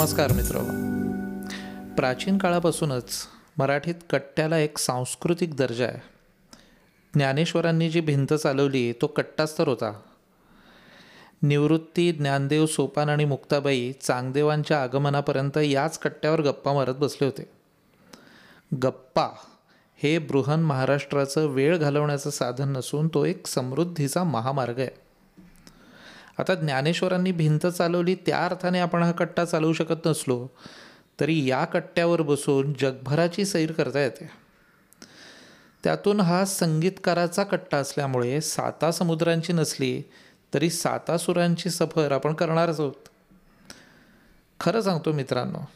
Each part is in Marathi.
नमस्कार मित्र. प्राचीन काळापासूनच मराठीत कट्ट्याला एक सांस्कृतिक दर्जा आहे. ज्ञानेश्वरांनी जी भिंत चालवली तो कट्टाच तर होता. निवृत्ती ज्ञानदेव सोपान आणि मुक्ताबाई चांगदेवांच्या आगमनापर्यंत याच कट्ट्यावर गप्पा मारत बसले होते. गप्पा हे बृहन महाराष्ट्राचं वेळ घालवण्याचं साधन नसून तो एक समृद्धीचा महामार्ग आहे. आता ज्ञानेश्वरांनी भिंत चालवली त्या अर्थाने आपण हा कट्टा चालवू शकत नसलो तरी या कट्ट्यावर बसून जगभराची सैर करता येते. त्यातून हा संगीतकाराचा कट्टा असल्यामुळे साता समुद्रांची नसली तरी सातासुरांची सफर आपण करणारच आहोत. खरं सांगतो मित्रांनो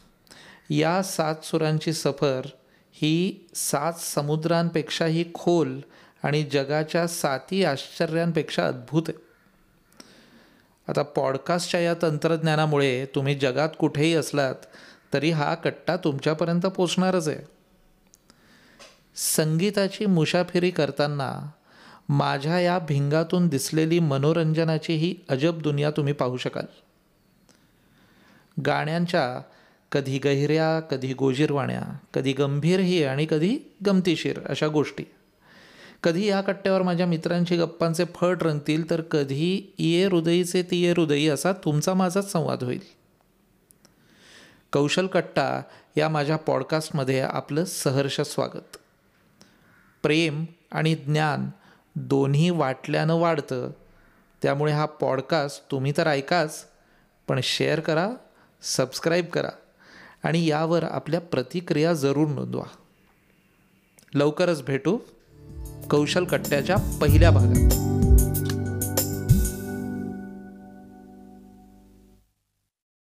या सात सुरांची सफर ही सात समुद्रांपेक्षाही खोल आणि जगाच्या साती आश्चर्यांपेक्षा अद्भुत आहे. आता पॉडकास्टच्या या तंत्रज्ञानामुळे तुम्ही जगात कुठेही असलात तरी हा कट्टा तुमच्यापर्यंत पोचणारच आहे. संगीताची मुसाफिरी करताना माझ्या या भिंगातून दिसलेली मनोरंजनाची ही अजब दुनिया तुम्ही पाहू शकाल. गाण्यांच्या कधी गहिऱ्या कधी गोजीरवाण्या कधी गंभीरही आणि कधी गमतीशीर अशा गोष्टी. कधी या कट्ट्यावर माझ्या मित्रांशी गप्पांचे फट रंगतील तर कधी ये हृदयीचे ती ये हृदयी असा तुमचा माझाच संवाद होईल. कौशल कट्टा या माझ्या पॉडकास्टमध्ये आपलं सहर्ष स्वागत. प्रेम आणि ज्ञान दोन्ही वाटल्यानं वाढतं. त्यामुळे हा पॉडकास्ट तुम्ही तर ऐकाच पण शेअर करा सबस्क्राईब करा आणि यावर आपल्या प्रतिक्रिया जरूर नोंदवा. लवकरच भेटू. कौशल कट्ट्याच्या पहिल्या भागात.